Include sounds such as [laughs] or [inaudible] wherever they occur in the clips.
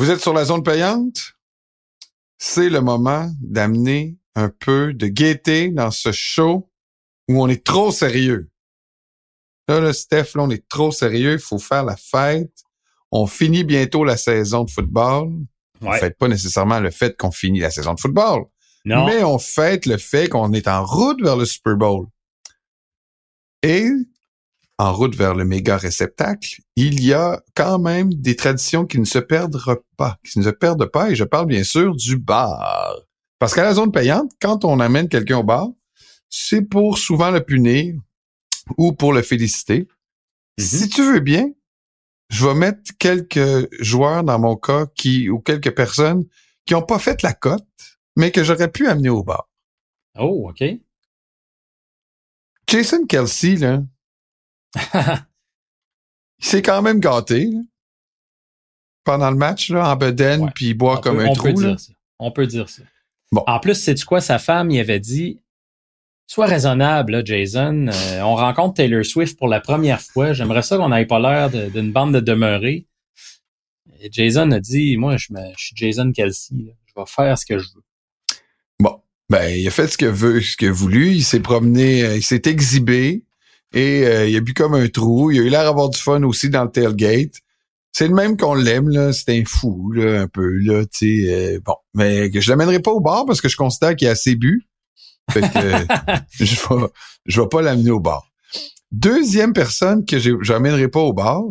Vous êtes sur la zone payante? C'est le moment d'amener un peu de gaieté dans ce show où on est trop sérieux. Là, le Steph, là, on est trop sérieux. Il faut faire la fête. On finit bientôt la saison de football. On Ouais. fête pas nécessairement le fait qu'on finit la saison de football, Non. mais on fête le fait qu'on est en route vers le Super Bowl. Et en route vers le méga réceptacle, il y a quand même des traditions qui ne se perdent pas, qui ne se perdent pas, et je parle bien sûr du bar. Parce qu'à la zone payante, quand on amène quelqu'un au bar, c'est pour souvent le punir ou pour le féliciter. Mhm. Si tu veux bien, je vais mettre quelques joueurs dans mon cas qui ou quelques personnes qui ont pas fait la cote, mais que j'aurais pu amener au bar. Oh, OK. Jason Kelsey, là, il s'est quand même gâté là, pendant le match là, en bedaine Ouais. puis il boit on comme peut, un on trou. peut dire ça. On peut dire ça. Bon. En plus, c'est quoi, sa femme, il avait dit Sois raisonnable, là, Jason. Euh, on rencontre Taylor Swift pour la première fois. J'aimerais ça qu'on n'ait pas l'air d'une bande de demeurés. Et Jason a dit Moi, je, me- je suis Jason Kelsey. là. Je vais faire ce que je veux. Bon, ben il a fait ce que veut, ce qu'il a voulu. Il s'est promené, euh, il s'est exhibé et euh, il a bu comme un trou. Il a eu l'air d'avoir du fun aussi dans le tailgate. C'est le même qu'on l'aime là. C'est un fou là, un peu là, tu sais. euh, bon, mais que je l'amènerai pas au bar parce que je considère qu'il a assez bu. Fait que euh, [laughs] je vais, je vais pas l'amener au bar. Deuxième personne que j'amènerai pas au bar,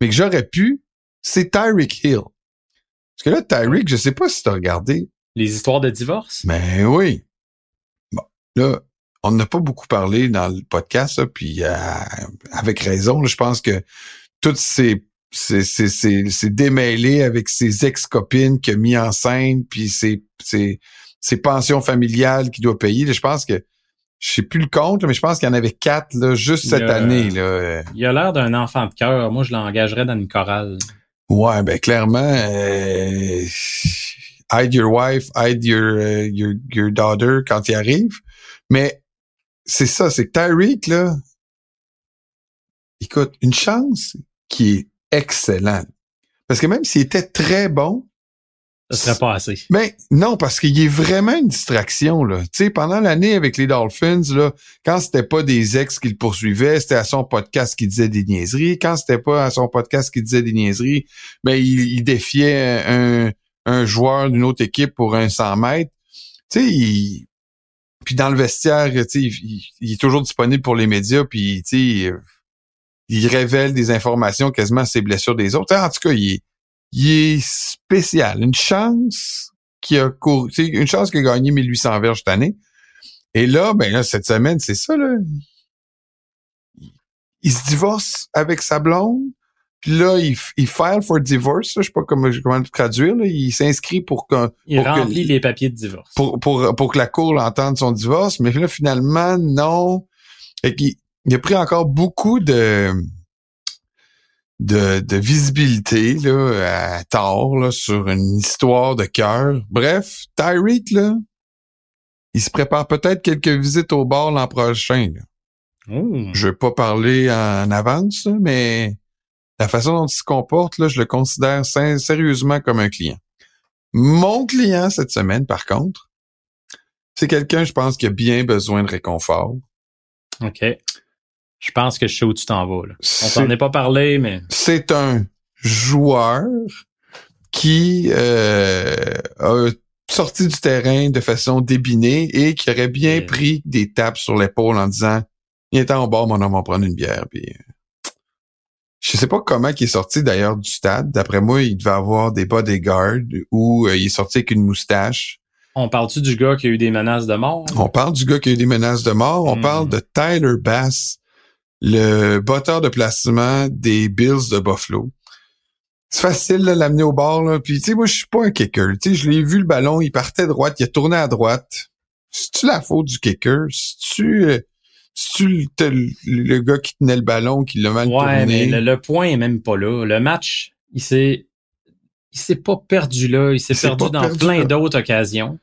mais que j'aurais pu, c'est Tyreek Hill. Parce que là, Tyreek, je sais pas si tu as regardé, Les histoires de divorce? Ben oui. Bon, là, on n'a pas beaucoup parlé dans le podcast, là, puis euh, avec raison. là, je pense que toutes ces ces ces ces ces démêlés avec ses ex-copines qu'il a mis enceinte, puis ses, ses, ses pensions familiales qu'il doit payer. là, je pense que je sais plus le compte, là, mais je pense qu'il y en avait quatre là, juste cette a- année. Là. Euh, Il a l'air d'un enfant de cœur. Moi, je l'engagerais dans une chorale. Ouais, ben clairement, euh, hide your wife, hide your, euh, your, your daughter quand il arrive. Mais c'est ça, c'est que Tyreek, là, écoute, une chance qui est excellente. Parce que même s'il était très bon, Ça serait pas assez. ben non, parce qu'il est vraiment une distraction là. Tu sais, pendant l'année avec les Dolphins là, quand c'était pas des ex qui le poursuivaient, c'était à son podcast qui disait des niaiseries. Quand c'était pas à son podcast qui disait des niaiseries, ben il, il défiait un, un joueur d'une autre équipe pour un 100 mètres. Tu sais, il- puis dans le vestiaire, tu sais, il, est toujours disponible pour les médias, puis tu sais, il révèle des informations quasiment à ses blessures des autres. En tout cas, il est spécial. Une chance qui a couru, une chance qu'il a gagné 1800 verges cette année. Et là, ben là, cette semaine, c'est ça, là. Il se divorce avec sa blonde. Puis là, il, il file for divorce. là. Je sais pas comment, comment le traduire. Là. Il s'inscrit pour que, Il Pour que- remplit les papiers de divorce. pour, pour, pour que la cour l'entende son divorce. Mais là, finalement, non. Fait qu'il- il a pris encore beaucoup de, de, de visibilité là, à tort là, sur une histoire de cœur. Bref, Tyreek, là, il se prépare peut-être quelques visites au bar l'an prochain. là. Oh. Je veux pas parler en avance, mais la façon dont il se comporte, là, je le considère sérieusement comme un client. Mon client cette semaine, par contre, c'est quelqu'un, je pense, qui a bien besoin de réconfort. OK. Je pense que je sais où tu t'en vas. Là. On s'en est pas parlé, mais c'est un joueur qui euh, a sorti du terrain de façon débinée et qui aurait bien pris des tapes sur l'épaule en disant il est en bas, mon homme, on va prendre une bière. Puis, euh, je sais pas comment il est sorti d'ailleurs du stade. D'après moi, il devait avoir des bodyguards ou euh, il est sorti avec une moustache. on parle-tu du gars qui a eu des menaces de mort? On parle du gars qui a eu des menaces de mort. On Hmm. parle de Tyler Bass, le botteur de placement des Bills de Buffalo. C'est facile de l'amener au bord. Là. Puis, tu sais, moi, je suis pas un kicker. Tu sais, je l'ai vu, le ballon, il partait droite, il a tourné à droite. C'est-tu la faute du kicker? C'est-tu... C'est-tu le, le- le gars qui tenait le ballon, qui l'a mal Ouais, mais le, le point est même pas là. Le match, il s'est, il s'est pas perdu là. Il s'est perdu dans perdu plein d'autres occasions.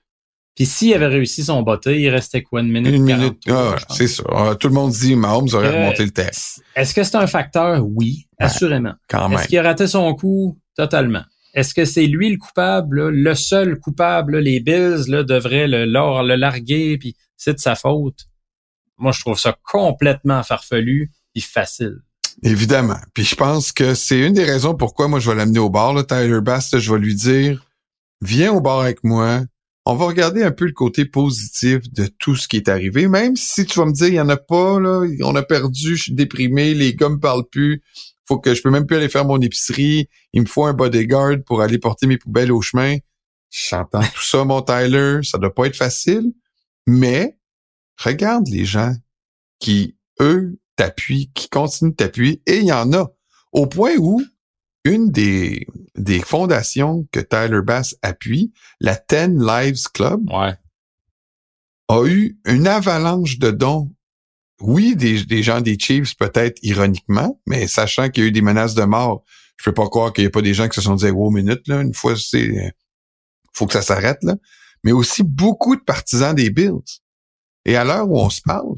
Puis s'il avait réussi son botté, il restait quoi, une minute? Une 43, minute. Ah, c'est ça. Ah, Tout le monde dit Mahomes aurait Euh, remonté le terrain. Est-ce que c'est un facteur? Oui, assurément. Quand même. Est-ce qu'il a raté son coup? Totalement. est-ce que c'est lui le coupable, le seul coupable? Les Bills là, devraient le, le larguer, puis c'est de sa faute. Moi, je trouve ça complètement farfelu et facile. Évidemment. Puis je pense que c'est une des raisons pourquoi moi je vais l'amener au bar, là, Tyler Bass. je vais lui dire Viens au bar avec moi. On va regarder un peu le côté positif de tout ce qui est arrivé. Même si tu vas me dire il y en a pas, là, on a perdu, je suis déprimé, les gars me parlent plus faut que je peux même plus aller faire mon épicerie. Il me faut un bodyguard pour aller porter mes poubelles au chemin. J'entends tout ça, mon Tyler. Ça doit pas être facile. Mais regarde les gens qui, eux, t'appuient, qui continuent de t'appuyer. Et il y en a. Au point où une des, des fondations que Tyler Bass appuie, la Ten Lives Club, a eu une avalanche de dons oui, des, gens des Chiefs peut-être ironiquement, mais sachant qu'il y a eu des menaces de mort, je peux pas croire qu'il y a pas des gens qui se sont dit wow minute là, une fois c'est faut que ça s'arrête là, mais aussi beaucoup de partisans des Bills. Et à l'heure où on se parle,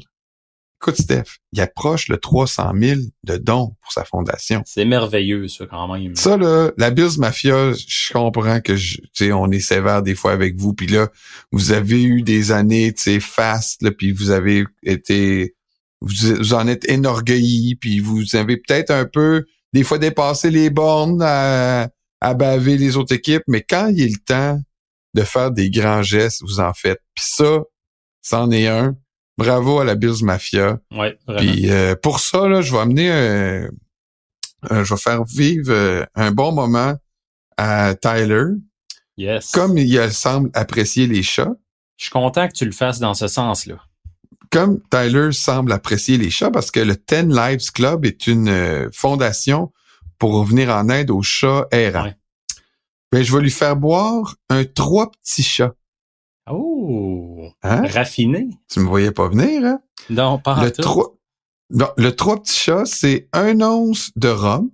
écoute Steph, il approche le 300 000 de dons pour sa fondation. C'est merveilleux ça quand même. Ça là, la Bills Mafia, je comprends que je, on est sévère des fois avec vous, puis là vous avez eu des années, tu sais, fast, là, puis vous avez été vous, en êtes énorgueilli, puis vous avez peut-être un peu, des fois, dépassé les bornes à, baver les autres équipes, mais quand il est le temps de faire des grands gestes, vous en faites. Puis ça, c'en est un. Bravo à la Bills Mafia. Ouais, Puis euh, pour ça, là, je vais amener un, je vais faire vivre euh, un bon moment à Tyler. Yes. Comme il semble apprécier les chats. Je suis content que tu le fasses dans ce sens-là comme Tyler semble apprécier les chats, parce que le Ten Lives Club est une euh, fondation pour venir en aide aux chats errants. Ben, je vais lui faire boire un trois petits chats. Oh! Hein? Raffiné. Tu me voyais pas venir, hein? Non, pas le trois, le trois petits chats, c'est un once de rhum,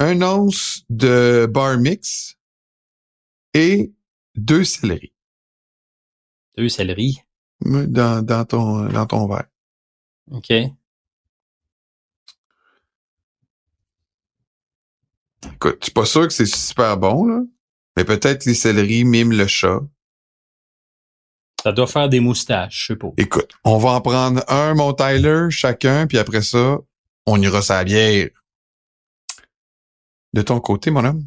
un once de bar mix et deux céleris. Deux céleris? dans, dans, ton, dans ton verre. OK. Écoute, je suis pas sûr que c'est super bon, là. Mais peut-être les céleris miment le chat. Ça doit faire des moustaches, je sais pas. Écoute, on va en prendre un, mon Tyler, chacun, puis après ça, on ira sa bière. De ton côté, mon homme?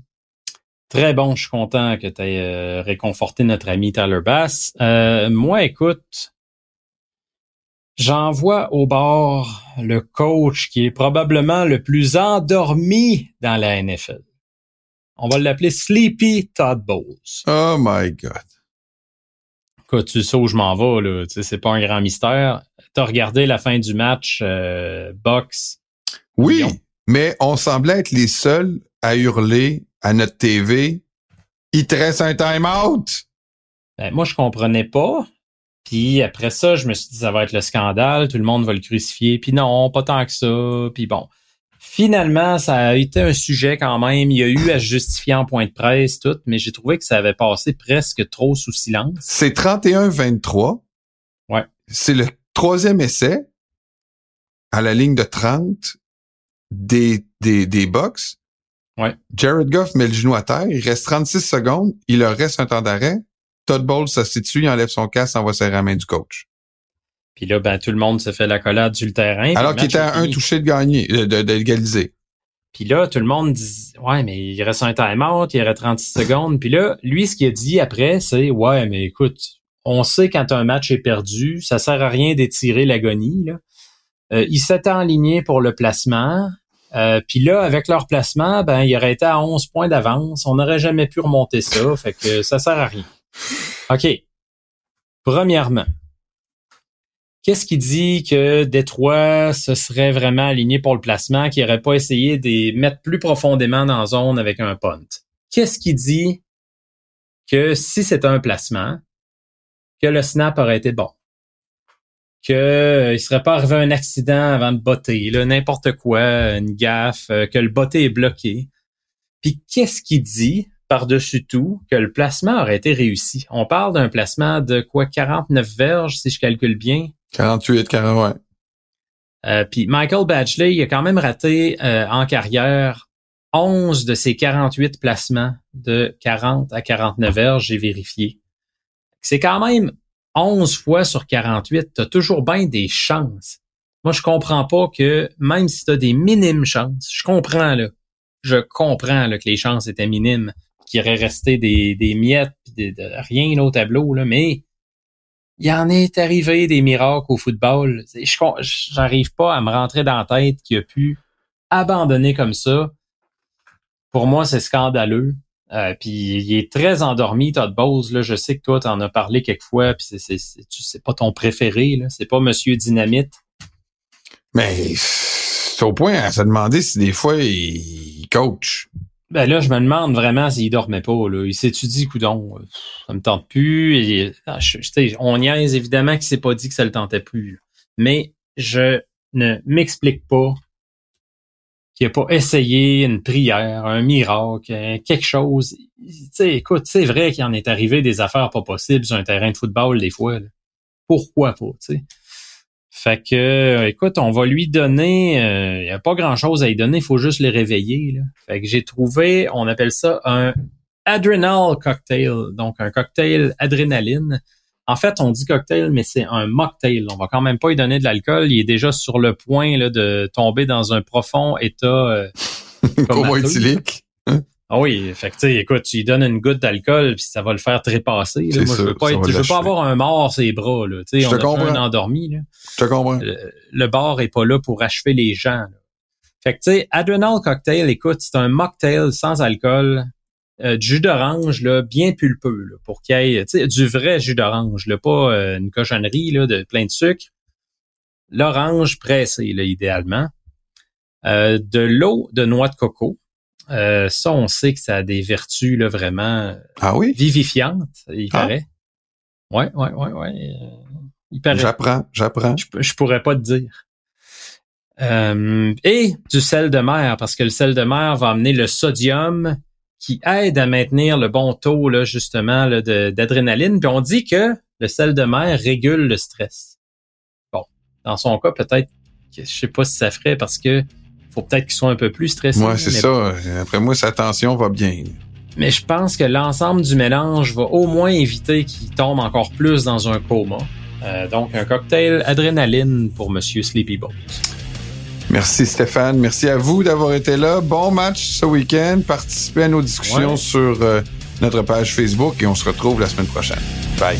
Très bon, je suis content que tu aies euh, réconforté notre ami Tyler Bass. Euh, moi, écoute, j'envoie au bord le coach qui est probablement le plus endormi dans la NFL. On va l'appeler Sleepy Todd Bowles. Oh my God. Écoute, tu sais où je m'en vais, là. Tu sais, c'est pas un grand mystère. T'as regardé la fin du match euh, box? Oui, mais on semblait être les seuls à hurler à notre TV, il te reste un time-out. Ben, moi, je comprenais pas. Puis après ça, je me suis dit, ça va être le scandale, tout le monde va le crucifier. Puis non, pas tant que ça. Puis bon, finalement, ça a été un sujet quand même. Il y a eu à se justifier en point de presse, tout, mais j'ai trouvé que ça avait passé presque trop sous silence. C'est 31-23. Ouais. C'est le troisième essai à la ligne de 30 des, des, des box. Ouais. Jared Goff met le genou à terre, il reste 36 secondes, il leur reste un temps d'arrêt. Todd Bowles se situe, il enlève son casque, envoie serrer la main du coach. Puis là, ben, tout le monde se fait la collade sur le terrain. Alors qu'il était à un touché de gagner, de, d'égaliser. Puis là, tout le monde dit Ouais, mais il reste un time-out, il aurait 36 secondes. Puis là, lui, ce qu'il a dit après, c'est Ouais, mais écoute, on sait quand un match est perdu, ça sert à rien d'étirer l'agonie. Là. Euh, il s'était aligné pour le placement. Euh, puis là, avec leur placement, ben, il aurait été à 11 points d'avance. On n'aurait jamais pu remonter ça. Fait que ça sert à rien. OK. Premièrement, qu'est-ce qui dit que Détroit se serait vraiment aligné pour le placement, qu'il n'aurait pas essayé de mettre plus profondément dans la zone avec un punt? Qu'est-ce qui dit que si c'était un placement, que le snap aurait été bon? qu'il euh, ne serait pas arrivé un accident avant de botter, n'importe quoi, une gaffe, euh, que le botté est bloqué. Puis qu'est-ce qui dit, par-dessus tout, que le placement aurait été réussi? On parle d'un placement de quoi, 49 verges, si je calcule bien? 48, 40, euh, puis Michael Badgley, il a quand même raté en carrière 11 de ses 48 placements de 40 à 49 heures, j'ai vérifié. C'est quand même 11 fois sur 48. Tu as toujours bien des chances. Moi, je comprends pas que même si tu as des minimes chances, je comprends là. Je comprends là, que les chances étaient minimes, qu'il aurait resté des, des miettes, de, de, rien au tableau, là, mais il en est arrivé des miracles au football. Je J'arrive pas à me rentrer dans la tête qu'il a pu abandonner comme ça. Pour moi, c'est scandaleux. Euh, puis il est très endormi, Todd Bowles. Là, je sais que toi, tu as parlé quelquefois, puis c'est, c'est, pas ton préféré. Là. C'est pas Monsieur Dynamite. Mais c'est au point à se demander si des fois il coach. Ben là, je me demande vraiment s'il dormait pas. Là. Il s'étudie, coudon. Ça me tente plus. Et, ah, on niaise évidemment qu'il s'est pas dit que ça le tentait plus. Mais je ne m'explique pas qu'il n'a pas essayé une prière, un miracle, quelque chose. sais, écoute, c'est vrai qu'il en est arrivé des affaires pas possibles sur un terrain de football des fois. Pourquoi pas, sais? Fait que, euh, écoute, on va lui donner, il euh, n'y a pas grand-chose à lui donner, il faut juste les réveiller. Là. Fait que j'ai trouvé, on appelle ça un adrenal cocktail, donc un cocktail adrénaline. En fait, on dit cocktail, mais c'est un mocktail. On va quand même pas lui donner de l'alcool. Il est déjà sur le point là, de tomber dans un profond état euh, [laughs] Ah oui, fait que tu sais, écoute, tu lui donnes une goutte d'alcool puis ça va le faire trépasser. Là. Moi, je veux pas être, je veux pas avoir un mort ses bras là. Tu sais, on a un endormi là. Je te comprends. Le, bar est pas là pour achever les gens. Là. Fait que tu sais, Adrenal Cocktail, écoute, c'est un mocktail sans alcool, euh, du jus d'orange là, bien pulpeux là, pour qu'il y ait, tu sais, du vrai jus d'orange, là, pas euh, une cochonnerie là de plein de sucre. L'orange pressé là, idéalement. Euh, de l'eau de noix de coco euh, ça, on sait que ça a des vertus là, vraiment ah oui? vivifiantes, il ah. paraît. Ouais, ouais, ouais, ouais. Euh, il paraît. J'apprends, j'apprends. Je, pourrais pas te dire. Euh, et du sel de mer, parce que le sel de mer va amener le sodium qui aide à maintenir le bon taux là, justement d'adrénaline. Puis on dit que le sel de mer régule le stress. Bon, dans son cas, peut-être, je sais pas si ça ferait parce que faut peut-être qu'ils soient un peu plus stressés. Ouais, c'est ça. Après moi, sa tension va bien. Mais je pense que l'ensemble du mélange va au moins éviter qu'il tombe encore plus dans un coma. Euh, donc, un cocktail adrénaline pour Monsieur Sleepy Bones. Merci Stéphane. Merci à vous d'avoir été là. Bon match ce week-end. Participez à nos discussions sur euh, notre page Facebook et on se retrouve la semaine prochaine. Bye.